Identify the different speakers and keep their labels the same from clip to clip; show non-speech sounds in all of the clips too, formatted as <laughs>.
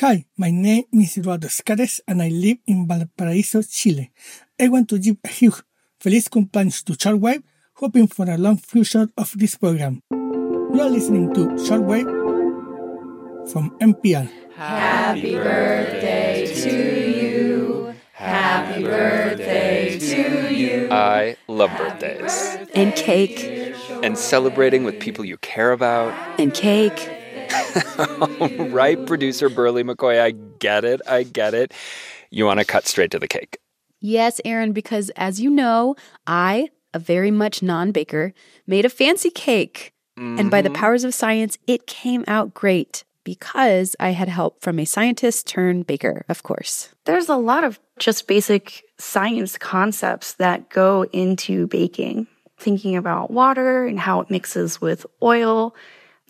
Speaker 1: Hi, my name is Eduardo Scares and I live in Valparaiso, Chile. I want to give a huge Feliz cumpleaños to Shortwave, hoping for a long future of this program. You are listening to Shortwave from NPR.
Speaker 2: Happy birthday to you. Happy birthday to you.
Speaker 3: I love birthdays.
Speaker 4: And cake.
Speaker 3: And celebrating with people you care about.
Speaker 4: And cake. <laughs>
Speaker 3: right, producer Berly McCoy. I get it. I get it. You want to cut straight to the cake.
Speaker 4: Yes, Aaron, because as you know, I, a very much non baker, made a fancy cake. Mm-hmm. And by the mm-hmm. powers of science, it came out great because I had help from a scientist turned baker, of course.
Speaker 5: There's a lot of just basic science concepts that go into baking, thinking about water and how it mixes with oil,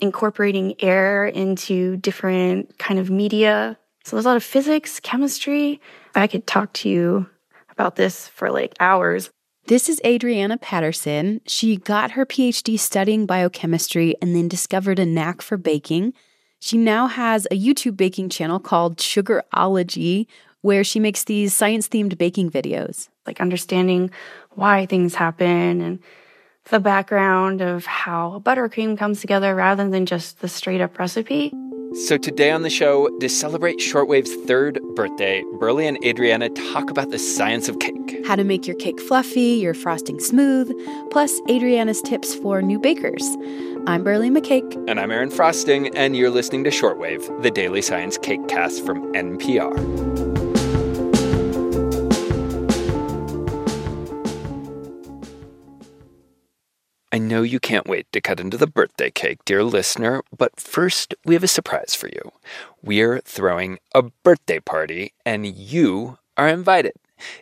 Speaker 5: incorporating air into different kind of media. So there's a lot of physics, chemistry. I could talk to you about this for like hours.
Speaker 4: This is Adriana Patterson. She got her PhD studying biochemistry and then discovered a knack for baking. She now has a YouTube baking channel called Sugarologie, where she makes these science themed baking videos.
Speaker 5: Like understanding why things happen and the background of how buttercream comes together rather than just the straight up recipe.
Speaker 3: So, today on the show, to celebrate Shortwave's third birthday, Berly and Adriana talk about the science of cake.
Speaker 4: How to make your cake fluffy, your frosting smooth, plus Adriana's tips for new bakers. I'm Berly McCake.
Speaker 3: And I'm Aaron Frosting, and you're listening to Shortwave, the daily science cake cast from NPR. I know you can't wait to cut into the birthday cake, dear listener, but first we have a surprise for you. We're throwing a birthday party, and you are invited.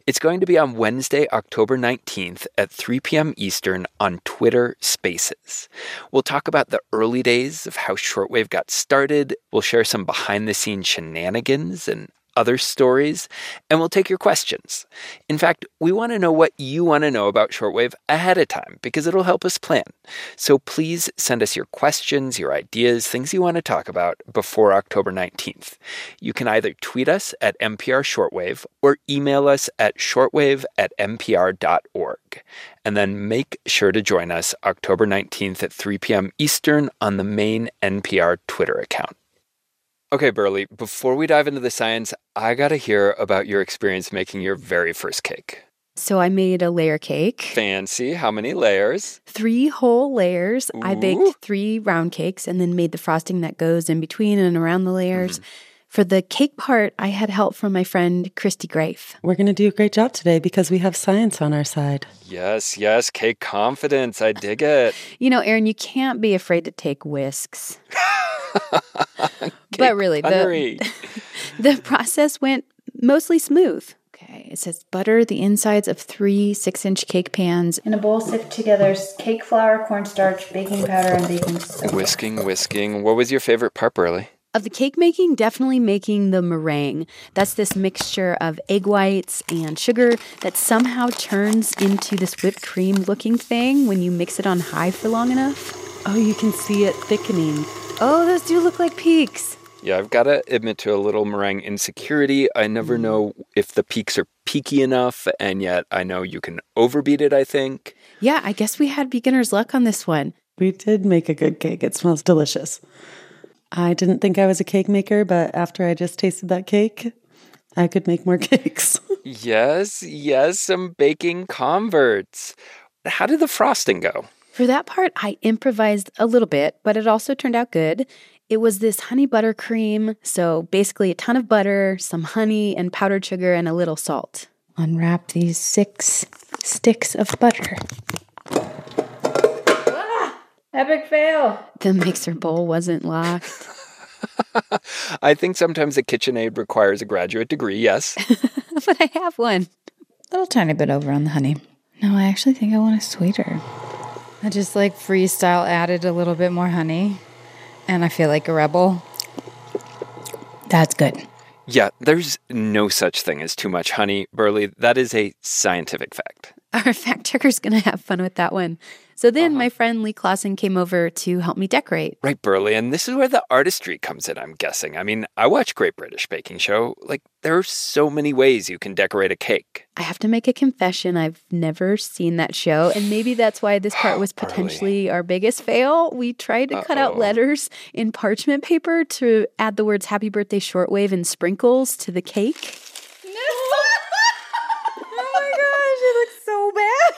Speaker 3: It's going to be on Wednesday, October 19th at 3 p.m. Eastern on Twitter Spaces. We'll talk about the early days of how shortwave got started. We'll share some behind the scenes shenanigans and other stories, and we'll take your questions. In fact, we want to know what you want to know about shortwave ahead of time because it'll help us plan. So please send us your questions, your ideas, things you want to talk about before October 19th. You can either tweet us at NPR Shortwave or email us at shortwave at npr.org. And then make sure to join us October 19th at 3 p.m. Eastern on the main NPR Twitter account. Okay, Berly, before we dive into the science, I got to hear about your experience making your very first cake.
Speaker 4: So I made a layer cake.
Speaker 3: Fancy. How many layers?
Speaker 4: Three whole layers. Ooh. I baked three round cakes and then made the frosting that goes in between and around the layers. Mm. For the cake part, I had help from my friend Christy Grafe.
Speaker 6: We're going to do a great job today because we have science on our side.
Speaker 3: Yes, yes, cake confidence. I dig it. <laughs>
Speaker 4: you know, Aaron, you can't be afraid to take whisks. <laughs> <laughs> but really, the, <laughs> the process went mostly smooth. Okay, it says butter the insides of three six inch cake pans.
Speaker 7: In a bowl, sift together cake flour, cornstarch, baking powder, and baking soda.
Speaker 3: Whisking, whisking. What was your favorite part, Berly?
Speaker 4: Of the cake making, definitely making the meringue. That's this mixture of egg whites and sugar that somehow turns into this whipped cream looking thing when you mix it on high for long enough.
Speaker 6: Oh, you can see it thickening.
Speaker 4: Oh, those do look like peaks.
Speaker 3: Yeah, I've got to admit to a little meringue insecurity. I never mm. know if the peaks are peaky enough, and yet I know you can overbeat it, I think.
Speaker 4: Yeah, I guess we had beginner's luck on this one.
Speaker 6: We did make a good cake. It smells delicious. I didn't think I was a cake maker, but after I just tasted that cake, I could make more <laughs> cakes.
Speaker 3: yes, yes, some baking converts. How did the frosting go?
Speaker 4: For that part, I improvised a little bit, but it also turned out good. It was this honey butter cream, so basically a ton of butter, some honey, and powdered sugar, and a little salt.
Speaker 7: Unwrap these six sticks of butter.
Speaker 2: Ah, epic fail.
Speaker 4: The mixer bowl wasn't locked. <laughs> <laughs>
Speaker 3: I think sometimes a KitchenAid requires a graduate degree, yes. <laughs>
Speaker 4: but I have one.
Speaker 7: A little tiny bit over on the honey. No, I actually think I want a sweeter. I just like freestyle added a little bit more honey, and I feel like a rebel. That's good.
Speaker 3: Yeah, there's no such thing as too much honey, Berly. That is a scientific fact.
Speaker 4: Our <laughs> fact checker's going to have fun with that one. So then uh-huh. my friend Lee Clausen came over to help me decorate.
Speaker 3: Right, Berly. And this is where the artistry comes in, I'm guessing. I mean, I watch Great British Baking Show. Like, there are so many ways you can decorate a cake.
Speaker 4: I have to make a confession. I've never seen that show. And maybe that's why this part was <gasps> potentially our biggest fail. We tried to cut out letters in parchment paper to add the words happy birthday shortwave and sprinkles to the cake.
Speaker 7: oh my gosh, it looks so bad.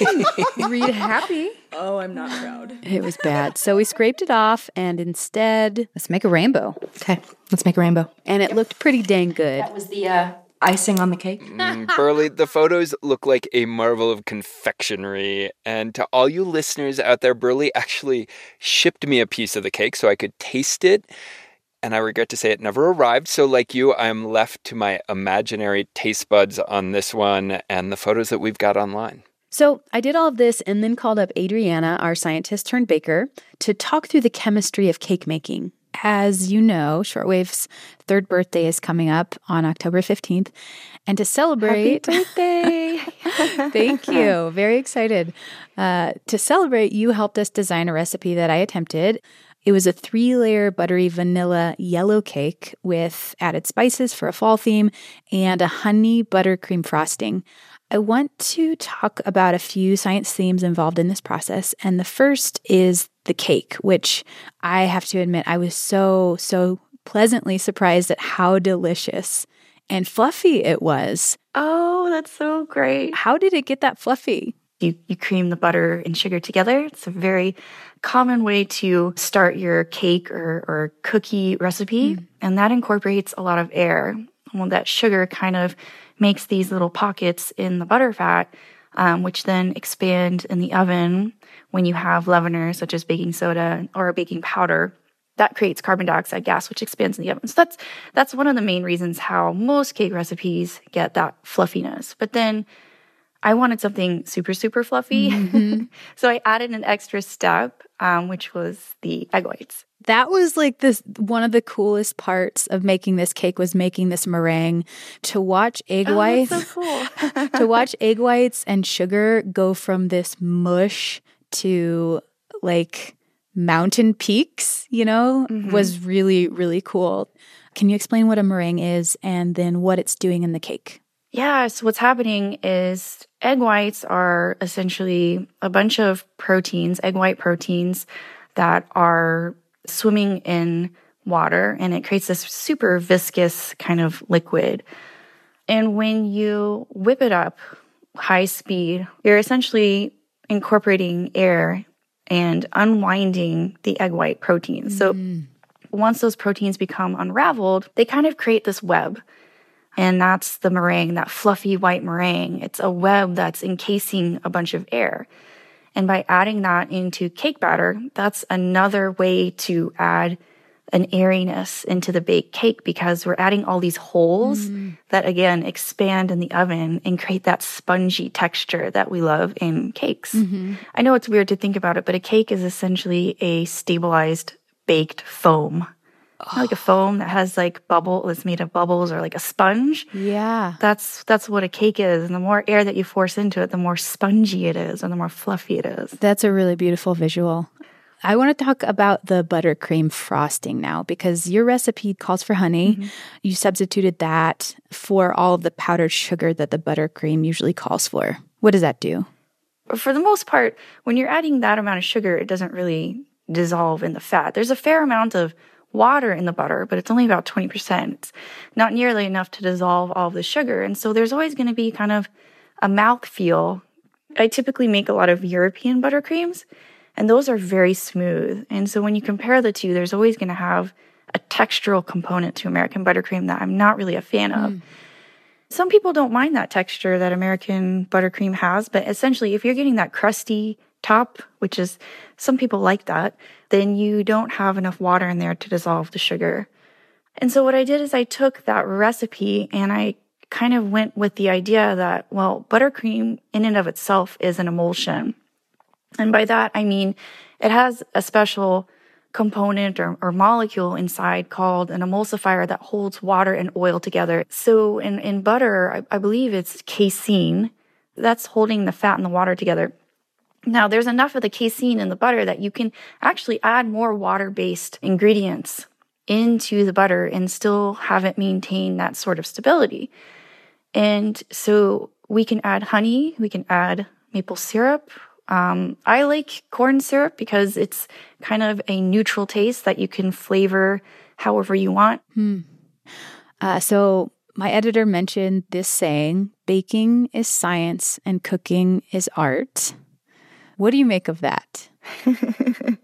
Speaker 7: <laughs> Read happy.
Speaker 2: Oh, I'm not proud.
Speaker 4: It was bad. So we scraped it off and instead,
Speaker 7: Let's make a rainbow.
Speaker 2: Okay, let's make a rainbow.
Speaker 4: and it looked pretty dang good.
Speaker 2: That was the uh, icing on the cake.
Speaker 3: Mm, Berly, the photos look like a marvel of confectionery. And to all you listeners out there, Berly actually shipped me a piece of the cake so I could taste it. And I regret to say it never arrived. So, like you, I'm left to my imaginary taste buds on this one and the photos that we've got online.
Speaker 4: So I did all of this and then called up Adriana, our scientist turned baker, to talk through the chemistry of cake making. As you know, Shortwave's third birthday is coming up on October 15th. And to celebrate,
Speaker 5: birthday. <laughs>
Speaker 4: thank you. Very excited. Uh, to celebrate, you helped us design a recipe that I attempted. It was a three layer buttery vanilla yellow cake with added spices for a fall theme and a honey buttercream frosting. I want to talk about a few science themes involved in this process. And the first is the cake, which I have to admit, I was so, so pleasantly surprised at how delicious and fluffy it was.
Speaker 5: Oh, that's so great.
Speaker 4: How did it get that fluffy?
Speaker 5: You, you cream the butter and sugar together. It's a very common way to start your cake or, or cookie recipe. Mm. And that incorporates a lot of air. Well, that sugar kind of makes these little pockets in the butter fat, um, which then expand in the oven when you have leaveners such as baking soda or baking powder. That creates carbon dioxide gas, which expands in the oven. So that's that's one of the main reasons how most cake recipes get that fluffiness. But then I wanted something super, super fluffy. <laughs> so I added an extra step, um, which was the egg whites.
Speaker 4: That was like this one of the coolest parts of making this cake was making this meringue. To watch egg
Speaker 5: Oh,
Speaker 4: whites,
Speaker 5: so cool. <laughs>
Speaker 4: to watch egg whites and sugar go from this mush to like mountain peaks, you know, was really, really cool. Can you explain what a meringue is and then what it's doing in the cake?
Speaker 5: Yeah, so what's happening is egg whites are essentially a bunch of proteins, egg white proteins that are swimming in water and it creates this super viscous kind of liquid. And when you whip it up high speed, you're essentially incorporating air and unwinding the egg white proteins. So mm. once those proteins become unraveled, they kind of create this web. And that's the meringue, that fluffy white meringue. It's a web that's encasing a bunch of air. And by adding that into cake batter, that's another way to add an airiness into the baked cake because we're adding all these holes mm. that again expand in the oven and create that spongy texture that we love in cakes. Mm-hmm. I know it's weird to think about it, but a cake is essentially a stabilized baked foam. Know, Like a foam that has like bubble that's made of bubbles or like a sponge.
Speaker 4: Yeah.
Speaker 5: That's that's what a cake is. And the more air that you force into it, the more spongy it is and the more fluffy it is.
Speaker 4: That's a really beautiful visual. I want to talk about the buttercream frosting now because your recipe calls for honey. Mm-hmm. You substituted that for all of the powdered sugar that the buttercream usually calls for. What does that do?
Speaker 5: for the most part, when you're adding that amount of sugar, it doesn't really dissolve in the fat. There's a fair amount of water in the butter, but it's only about 20%. It's not nearly enough to dissolve all of the sugar. And so there's always going to be kind of a mouth feel. I typically make a lot of European buttercreams, and those are very smooth. And so when you compare the two, there's always going to have a textural component to American buttercream that I'm not really a fan of. Mm. Some people don't mind that texture that American buttercream has, but essentially, if you're getting that crusty top, which is some people like that, then you don't have enough water in there to dissolve the sugar. And so, what I did is I took that recipe and I kind of went with the idea that, well, buttercream in and of itself is an emulsion. And by that, I mean it has a special component or, or molecule inside called an emulsifier that holds water and oil together. So in, in butter, I, I believe it's casein that's holding the fat and the water together. Now, there's enough of the casein in the butter that you can actually add more water based ingredients into the butter and still have it maintain that sort of stability. And so we can add honey, we can add maple syrup. Um, I like corn syrup because it's kind of a neutral taste that you can flavor however you want.
Speaker 4: Uh, so, my editor mentioned this saying baking is science and cooking is art. What do you make of that? <laughs>
Speaker 5: I,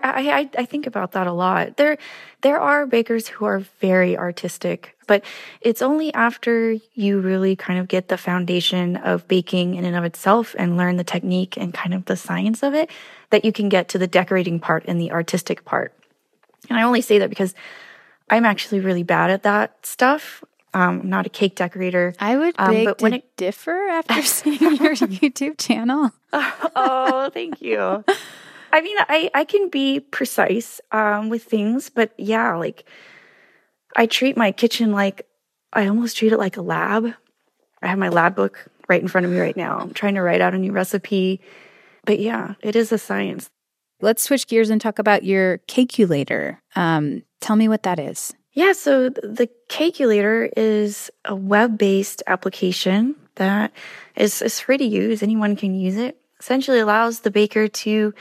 Speaker 5: I I think about that a lot. There there are bakers who are very artistic, but it's only after you really kind of get the foundation of baking in and of itself and learn the technique and kind of the science of it that you can get to the decorating part and the artistic part. And I only say that because I'm actually really bad at that stuff. Um, I'm not a cake decorator.
Speaker 4: I would
Speaker 5: Um, but when it-
Speaker 4: differ after <laughs> seeing your YouTube channel. <laughs>
Speaker 5: oh, thank you. I mean, I, I can be precise um, with things, but yeah, like I treat my kitchen like I almost treat it like a lab. I have my lab book right in front of me right now. I'm trying to write out a new recipe. But yeah, it is a science.
Speaker 4: Let's switch gears and talk about your calculator. Um, tell me what that is.
Speaker 5: Yeah, so the Calculator is a web based application that is, is free to use. Anyone can use it. Essentially allows the baker to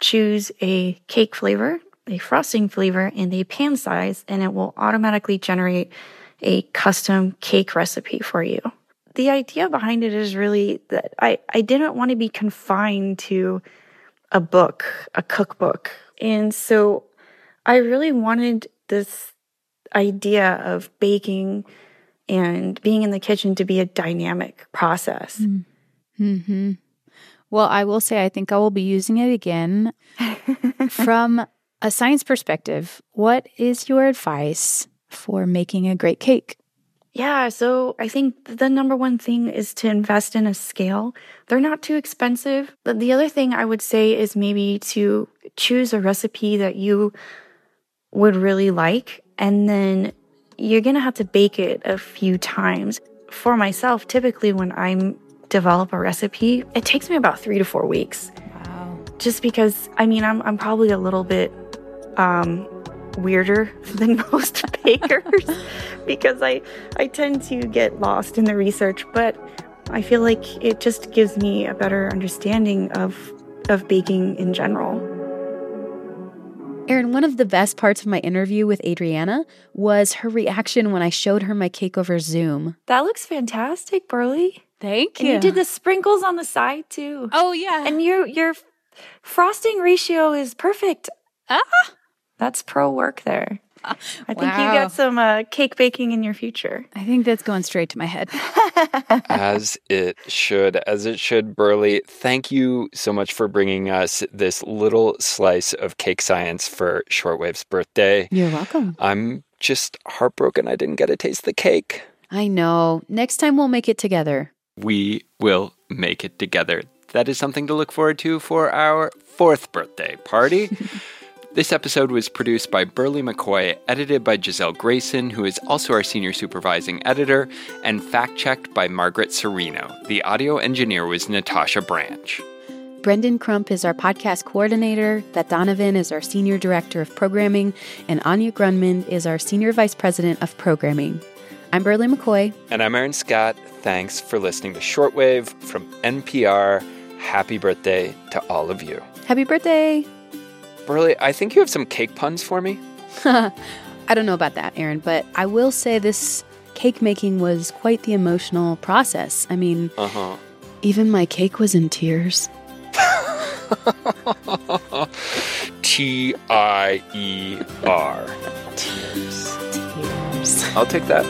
Speaker 5: choose a cake flavor, a frosting flavor, and a pan size, and it will automatically generate a custom cake recipe for you. The idea behind it is really that I, I didn't want to be confined to a book, a cookbook. And so I really wanted this idea of baking and being in the kitchen to be a dynamic process.
Speaker 4: hmm Well, I will say I think I will be using it again. <laughs> From a science perspective, what is your advice for making a great cake?
Speaker 5: Yeah, so I think the number one thing is to invest in a scale. They're not too expensive. The other thing I would say is maybe to choose a recipe that you would really like, and then you're gonna have to bake it a few times. For myself, typically when I develop a recipe, it takes me about three to four weeks.
Speaker 4: Wow.
Speaker 5: just because I mean I'm I'm probably a little bit um weirder <laughs> than most <laughs> bakers <laughs> because I I tend to get lost in the research, but I feel like it just gives me a better understanding of of baking in general.
Speaker 4: Aaron, one of the best parts of my interview with Adriana was her reaction when I showed her my cake over Zoom.
Speaker 5: That looks fantastic, Berly.
Speaker 4: Thank
Speaker 5: And you did the sprinkles on the side too.
Speaker 4: Oh yeah.
Speaker 5: And your your frosting ratio is perfect.
Speaker 4: Ah.
Speaker 5: That's pro work there. <laughs> I think you got some uh, cake baking in your future.
Speaker 4: I think that's going straight to my head. <laughs>
Speaker 3: as it should, as it should, Berly. Thank you so much for bringing us this little slice of cake science for Shortwave's birthday.
Speaker 4: You're welcome.
Speaker 3: I'm just heartbroken I didn't get to taste the cake.
Speaker 4: I know. Next time we'll make it together.
Speaker 3: We will make it together. That is something to look forward to for our fourth birthday party. <laughs> This episode was produced by Berly McCoy, edited by Giselle Grayson, who is also our senior supervising editor, and fact checked by Margaret Cirino. The audio engineer was Natasha Branch.
Speaker 4: Brendan Crump is our podcast coordinator, Beth Donovan is our senior director of programming, and Anya Grundmann is our senior vice president of programming. I'm Berly McCoy.
Speaker 3: And I'm Aaron Scott. Thanks for listening to Shortwave from NPR. Happy birthday to all of you.
Speaker 4: Happy birthday!
Speaker 3: Berly, I think you have some cake puns for me. <laughs>
Speaker 4: I don't know about that, Aaron, but I will say this cake making was quite the emotional process. I mean,
Speaker 3: Uh huh.
Speaker 4: even my cake was in tears. <laughs>
Speaker 3: T I E R. Tears. I'll take that.